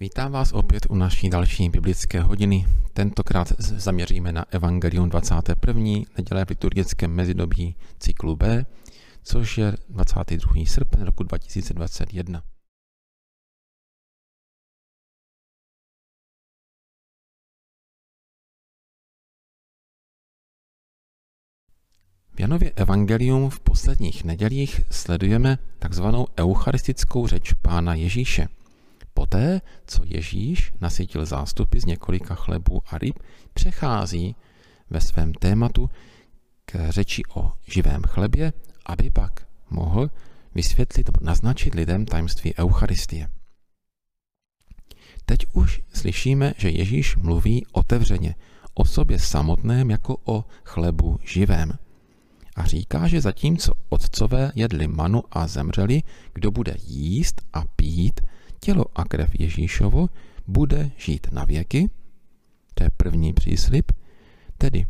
Vítám vás opět u naší další biblické hodiny. Tentokrát zaměříme na Evangelium 21. neděle v liturgickém mezidobí cyklu B, což je 22. srpen roku 2021. V Janově Evangelium v posledních nedělích sledujeme takzvanou eucharistickou řeč Pána Ježíše – Poté, co Ježíš nasytil zástupy z několika chlebů a ryb, přechází ve svém tématu k řeči o živém chlebě, aby pak mohl vysvětlit nebo naznačit lidem tajemství Eucharistie. Teď už slyšíme, že Ježíš mluví otevřeně o sobě samotném jako o chlebu živém. A říká, že zatímco otcové jedli manu a zemřeli, kdo bude jíst a pít tělo a krev Ježíšovo bude žít na věky, to je první příslip, tedy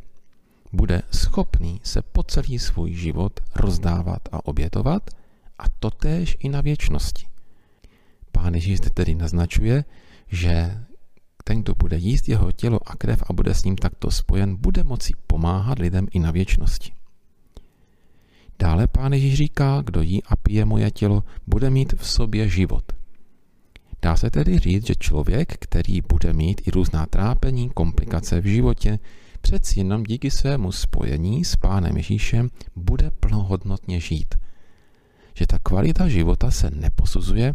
bude schopný se po celý svůj život rozdávat a obětovat a totéž i na věčnosti. Pán Ježíš tedy naznačuje, že ten, kdo bude jíst jeho tělo a krev a bude s ním takto spojen, bude moci pomáhat lidem i na věčnosti. Dále pán Ježíš říká, kdo jí a pije moje tělo, bude mít v sobě život – Dá se tedy říct, že člověk, který bude mít i různá trápení, komplikace v životě, přeci jenom díky svému spojení s Pánem Ježíšem bude plnohodnotně žít. Že ta kvalita života se neposuzuje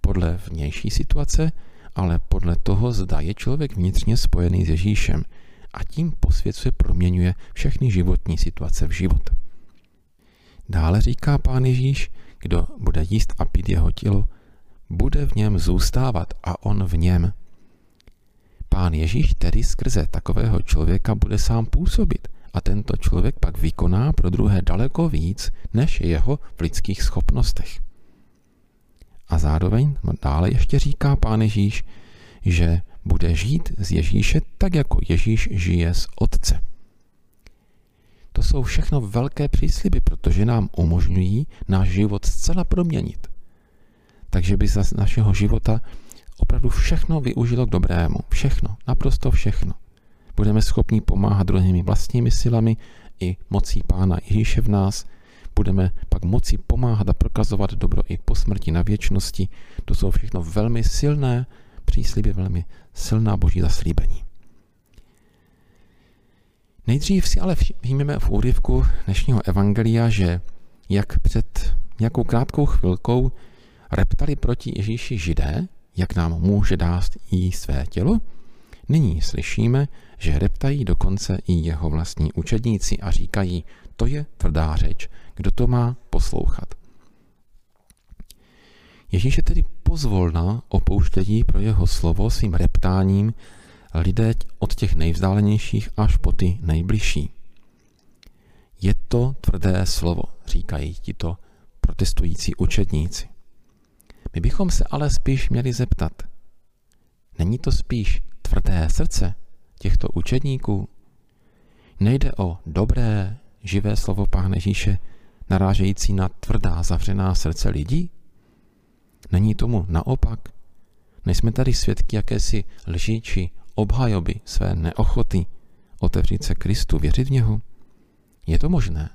podle vnější situace, ale podle toho, zda je člověk vnitřně spojený s Ježíšem a tím posvěcuje, proměňuje všechny životní situace v život. Dále říká pán Ježíš, kdo bude jíst a pít jeho tělo, bude v něm zůstávat a on v něm. Pán Ježíš tedy skrze takového člověka bude sám působit a tento člověk pak vykoná pro druhé daleko víc, než jeho v lidských schopnostech. A zároveň dále ještě říká pán Ježíš, že bude žít z Ježíše tak, jako Ježíš žije z Otce. To jsou všechno velké přísliby, protože nám umožňují náš život zcela proměnit takže by z našeho života opravdu všechno využilo k dobrému. Všechno, naprosto všechno. Budeme schopni pomáhat druhými vlastními silami i mocí Pána Ježíše v nás. Budeme pak moci pomáhat a prokazovat dobro i po smrti na věčnosti. To jsou všechno velmi silné přísliby, velmi silná boží zaslíbení. Nejdřív si ale všimneme v úryvku dnešního evangelia, že jak před nějakou krátkou chvilkou reptali proti Ježíši židé, jak nám může dát jí své tělo, nyní slyšíme, že reptají dokonce i jeho vlastní učedníci a říkají, to je tvrdá řeč, kdo to má poslouchat. Ježíš je tedy pozvolna opouštějí pro jeho slovo svým reptáním lidé od těch nejvzdálenějších až po ty nejbližší. Je to tvrdé slovo, říkají tito protestující učedníci. My bychom se ale spíš měli zeptat, není to spíš tvrdé srdce těchto učedníků? Nejde o dobré, živé slovo Pána Ježíše, narážející na tvrdá, zavřená srdce lidí? Není tomu naopak? Nejsme tady svědky jakési lži či obhajoby své neochoty otevřít se Kristu, věřit v něho? Je to možné,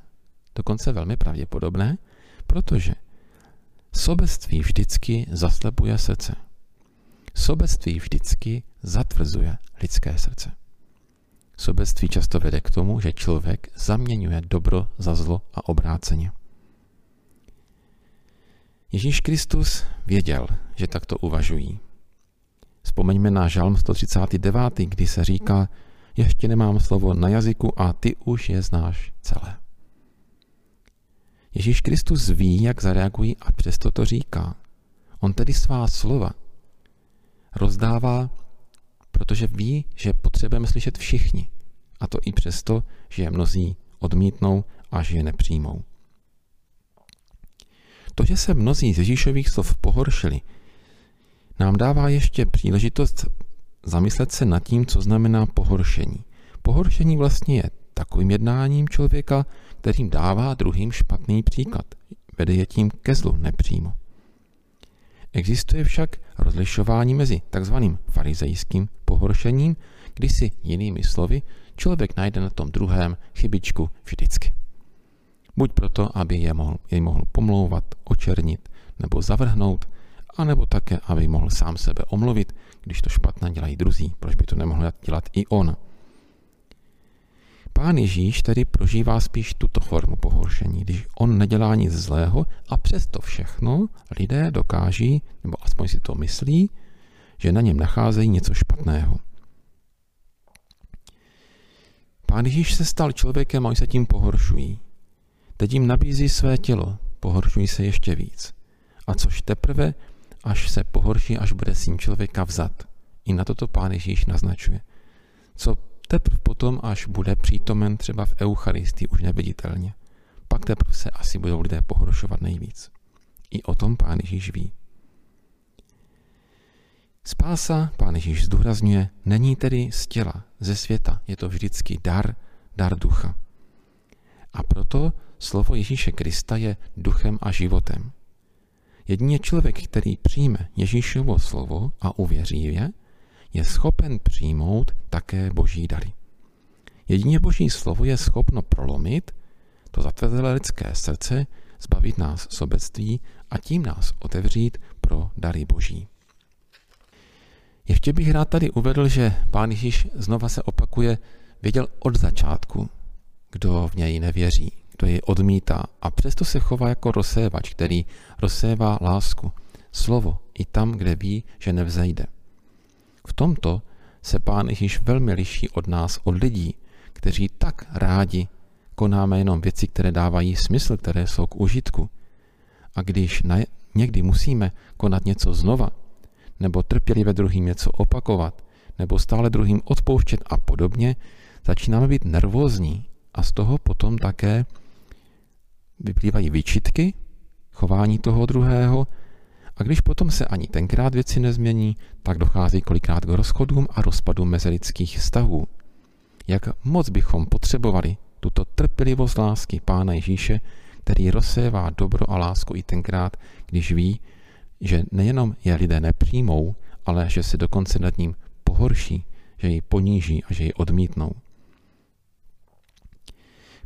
dokonce velmi pravděpodobné, protože Sobectví vždycky zaslepuje srdce. Sobectví vždycky zatvrzuje lidské srdce. Sobectví často vede k tomu, že člověk zaměňuje dobro za zlo a obráceně. Ježíš Kristus věděl, že takto uvažují. Vzpomeňme na žalm 139, kdy se říká, ještě nemám slovo na jazyku a ty už je znáš celé. Ježíš Kristus ví, jak zareagují a přesto to říká. On tedy svá slova rozdává, protože ví, že potřebujeme slyšet všichni. A to i přesto, že je mnozí odmítnou a že je nepřijmou. To, že se mnozí z Ježíšových slov pohoršili, nám dává ještě příležitost zamyslet se nad tím, co znamená pohoršení. Pohoršení vlastně je takovým jednáním člověka, kterým dává druhým špatný příklad. Vede je tím ke zlu nepřímo. Existuje však rozlišování mezi takzvaným farizejským pohoršením, kdy si jinými slovy člověk najde na tom druhém chybičku vždycky. Buď proto, aby je mohl, jej mohl pomlouvat, očernit nebo zavrhnout, anebo také, aby mohl sám sebe omluvit, když to špatně dělají druzí, proč by to nemohl dělat i on. Pán Ježíš tedy prožívá spíš tuto formu pohoršení, když on nedělá nic zlého a přesto všechno lidé dokáží, nebo aspoň si to myslí, že na něm nacházejí něco špatného. Pán Ježíš se stal člověkem a oni se tím pohoršují. Teď jim nabízí své tělo, pohoršují se ještě víc. A což teprve, až se pohorší, až bude syn člověka vzat. I na toto pán Ježíš naznačuje. Co teprve potom, až bude přítomen třeba v Eucharistii už neviditelně. Pak teprve se asi budou lidé pohoršovat nejvíc. I o tom pán Ježíš ví. Spása, pán Ježíš zdůrazňuje, není tedy z těla, ze světa, je to vždycky dar, dar ducha. A proto slovo Ježíše Krista je duchem a životem. Jedině člověk, který přijme Ježíšovo slovo a uvěří je, je schopen přijmout také boží dary. Jedině boží slovo je schopno prolomit to zatvrzelé lidské srdce, zbavit nás sobectví a tím nás otevřít pro dary boží. Ještě bych rád tady uvedl, že pán Ježíš znova se opakuje, věděl od začátku, kdo v něj nevěří, kdo jej odmítá a přesto se chová jako rozsévač, který rozsévá lásku, slovo i tam, kde ví, že nevzejde. V tomto se Pán Ježíš velmi liší od nás, od lidí, kteří tak rádi konáme jenom věci, které dávají smysl, které jsou k užitku. A když na, někdy musíme konat něco znova, nebo trpělivě druhým něco opakovat, nebo stále druhým odpouštět a podobně, začínáme být nervózní a z toho potom také vyplývají výčitky, chování toho druhého a když potom se ani tenkrát věci nezmění, tak dochází kolikrát k rozchodům a rozpadům mezilidských vztahů. Jak moc bychom potřebovali tuto trpělivost lásky Pána Ježíše, který rozsévá dobro a lásku i tenkrát, když ví, že nejenom je lidé nepřijmou, ale že se dokonce nad ním pohorší, že ji poníží a že ji odmítnou.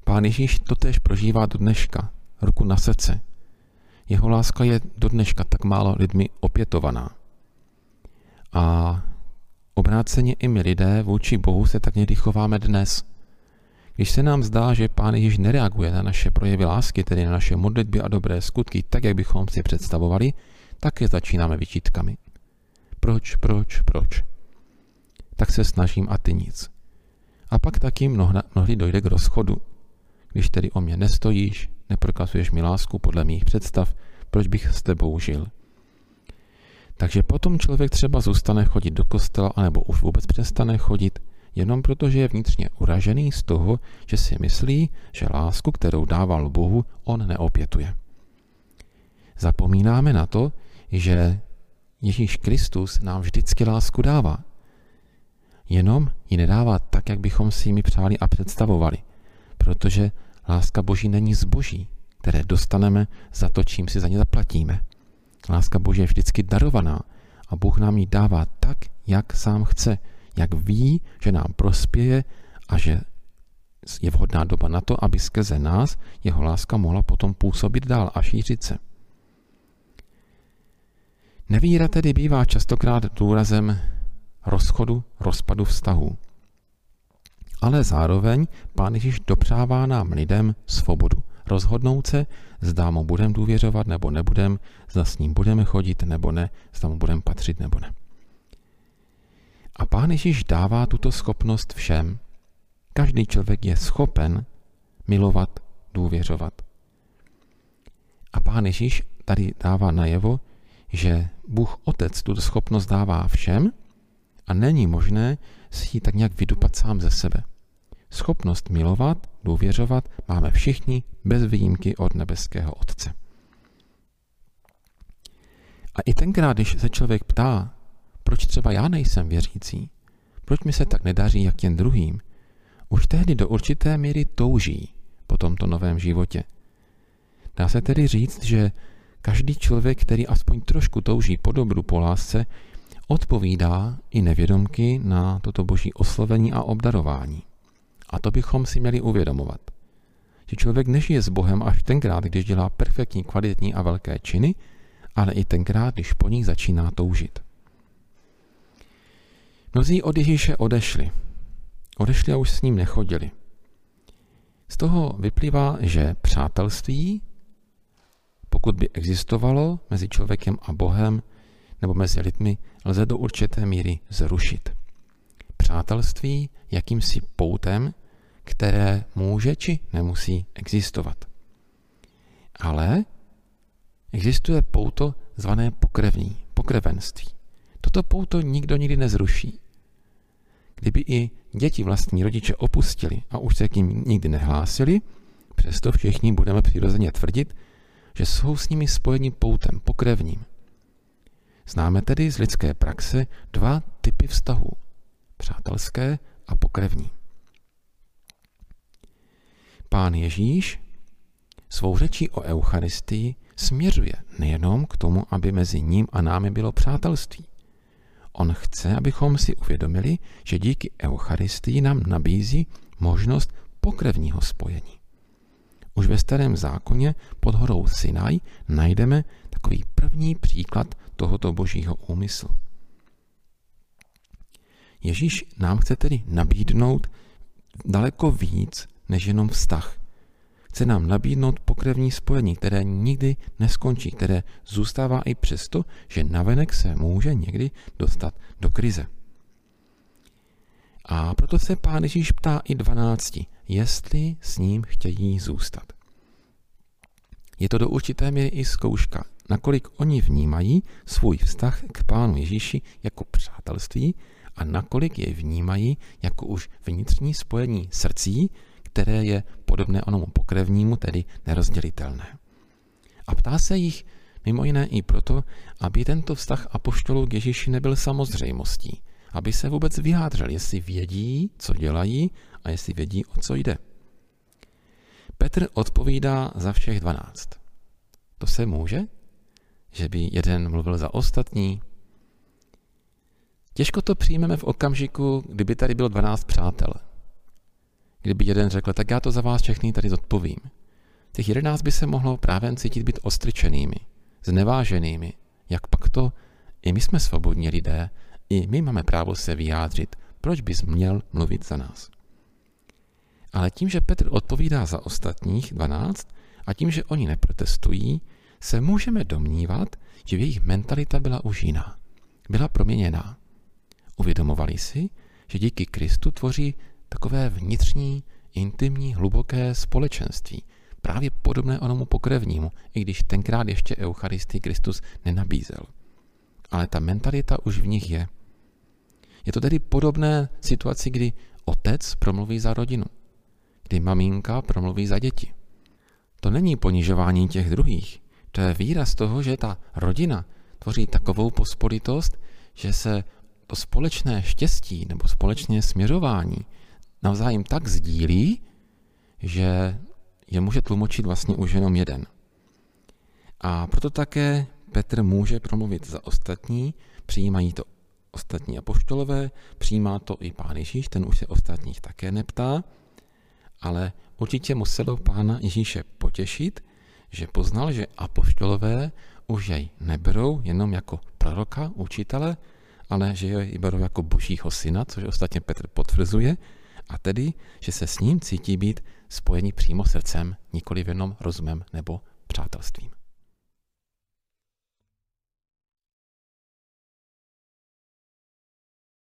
Pán Ježíš to tež prožívá do dneška, ruku na srdce, jeho láska je do dneška tak málo lidmi opětovaná. A obráceně i my lidé vůči Bohu se tak někdy chováme dnes. Když se nám zdá, že Pán Ježíš nereaguje na naše projevy lásky, tedy na naše modlitby a dobré skutky, tak, jak bychom si představovali, tak je začínáme vyčítkami. Proč, proč, proč? Tak se snažím a ty nic. A pak taky mnohdy dojde k rozchodu. Když tedy o mě nestojíš, neprokazuješ mi lásku podle mých představ, proč bych s tebou žil. Takže potom člověk třeba zůstane chodit do kostela, anebo už vůbec přestane chodit, jenom protože je vnitřně uražený z toho, že si myslí, že lásku, kterou dával Bohu, on neopětuje. Zapomínáme na to, že Ježíš Kristus nám vždycky lásku dává. Jenom ji nedává tak, jak bychom si ji přáli a představovali, protože Láska Boží není zboží, které dostaneme za to, čím si za ně zaplatíme. Láska Boží je vždycky darovaná a Bůh nám ji dává tak, jak sám chce, jak ví, že nám prospěje a že je vhodná doba na to, aby skrze nás jeho láska mohla potom působit dál a šířit se. Nevíra tedy bývá častokrát důrazem rozchodu, rozpadu vztahů ale zároveň Pán Ježíš dopřává nám lidem svobodu. Rozhodnout se, zda mu budeme důvěřovat nebo nebudem, zda s ním budeme chodit nebo ne, zda mu budeme patřit nebo ne. A Pán Ježíš dává tuto schopnost všem. Každý člověk je schopen milovat, důvěřovat. A Pán Ježíš tady dává najevo, že Bůh Otec tuto schopnost dává všem a není možné si ji tak nějak vydupat sám ze sebe. Schopnost milovat, důvěřovat máme všichni bez výjimky od nebeského Otce. A i tenkrát, když se člověk ptá, proč třeba já nejsem věřící, proč mi se tak nedaří jak těm druhým, už tehdy do určité míry touží po tomto novém životě. Dá se tedy říct, že každý člověk, který aspoň trošku touží po dobru, po lásce, odpovídá i nevědomky na toto boží oslovení a obdarování. A to bychom si měli uvědomovat. Že člověk nežije s Bohem až tenkrát, když dělá perfektní, kvalitní a velké činy, ale i tenkrát, když po nich začíná toužit. Mnozí od Ježíše odešli. Odešli a už s ním nechodili. Z toho vyplývá, že přátelství, pokud by existovalo mezi člověkem a Bohem nebo mezi lidmi, lze do určité míry zrušit. Přátelství jakýmsi poutem, které může či nemusí existovat. Ale existuje pouto zvané pokrevní, pokrevenství. Toto pouto nikdo nikdy nezruší. Kdyby i děti vlastní rodiče opustili a už se k ním nikdy nehlásili, přesto všichni budeme přirozeně tvrdit, že jsou s nimi spojeni poutem pokrevním. Známe tedy z lidské praxe dva typy vztahů, přátelské a pokrevní. Pán Ježíš svou řečí o Eucharistii směřuje nejenom k tomu, aby mezi ním a námi bylo přátelství. On chce, abychom si uvědomili, že díky Eucharistii nám nabízí možnost pokrevního spojení. Už ve starém zákoně pod horou Sinaj najdeme takový první příklad tohoto božího úmyslu. Ježíš nám chce tedy nabídnout daleko víc než jenom vztah. Chce nám nabídnout pokrevní spojení, které nikdy neskončí, které zůstává i přesto, že navenek se může někdy dostat do krize. A proto se pán Ježíš ptá i dvanácti, jestli s ním chtějí zůstat. Je to do určité míry i zkouška, nakolik oni vnímají svůj vztah k pánu Ježíši jako přátelství a nakolik je vnímají jako už vnitřní spojení srdcí, které je podobné onomu pokrevnímu, tedy nerozdělitelné. A ptá se jich mimo jiné i proto, aby tento vztah apoštolů k Ježíši nebyl samozřejmostí, aby se vůbec vyjádřil, jestli vědí, co dělají a jestli vědí, o co jde. Petr odpovídá za všech dvanáct. To se může? Že by jeden mluvil za ostatní? Těžko to přijmeme v okamžiku, kdyby tady bylo 12 přátel. Kdyby jeden řekl, tak já to za vás všechny tady zodpovím. Těch jedenáct by se mohlo právě cítit být ostrčenými, zneváženými. Jak pak to? I my jsme svobodní lidé, i my máme právo se vyjádřit. Proč bys měl mluvit za nás? Ale tím, že Petr odpovídá za ostatních dvanáct a tím, že oni neprotestují, se můžeme domnívat, že jejich mentalita byla už jiná. Byla proměněná. Uvědomovali si, že díky Kristu tvoří takové vnitřní, intimní, hluboké společenství, právě podobné onomu pokrevnímu, i když tenkrát ještě Eucharistii Kristus nenabízel. Ale ta mentalita už v nich je. Je to tedy podobné situaci, kdy otec promluví za rodinu, kdy maminka promluví za děti. To není ponižování těch druhých, to je výraz toho, že ta rodina tvoří takovou pospolitost, že se to společné štěstí nebo společné směřování navzájem tak sdílí, že je může tlumočit vlastně už jenom jeden. A proto také Petr může promluvit za ostatní, přijímají to ostatní apoštolové, přijímá to i pán Ježíš, ten už se ostatních také neptá, ale určitě muselo pána Ježíše potěšit, že poznal, že apoštolové už jej neberou jenom jako proroka, učitele, ale že jej berou jako božího syna, což ostatně Petr potvrzuje, a tedy, že se s ním cítí být spojení přímo srdcem, nikoli jenom rozumem nebo přátelstvím.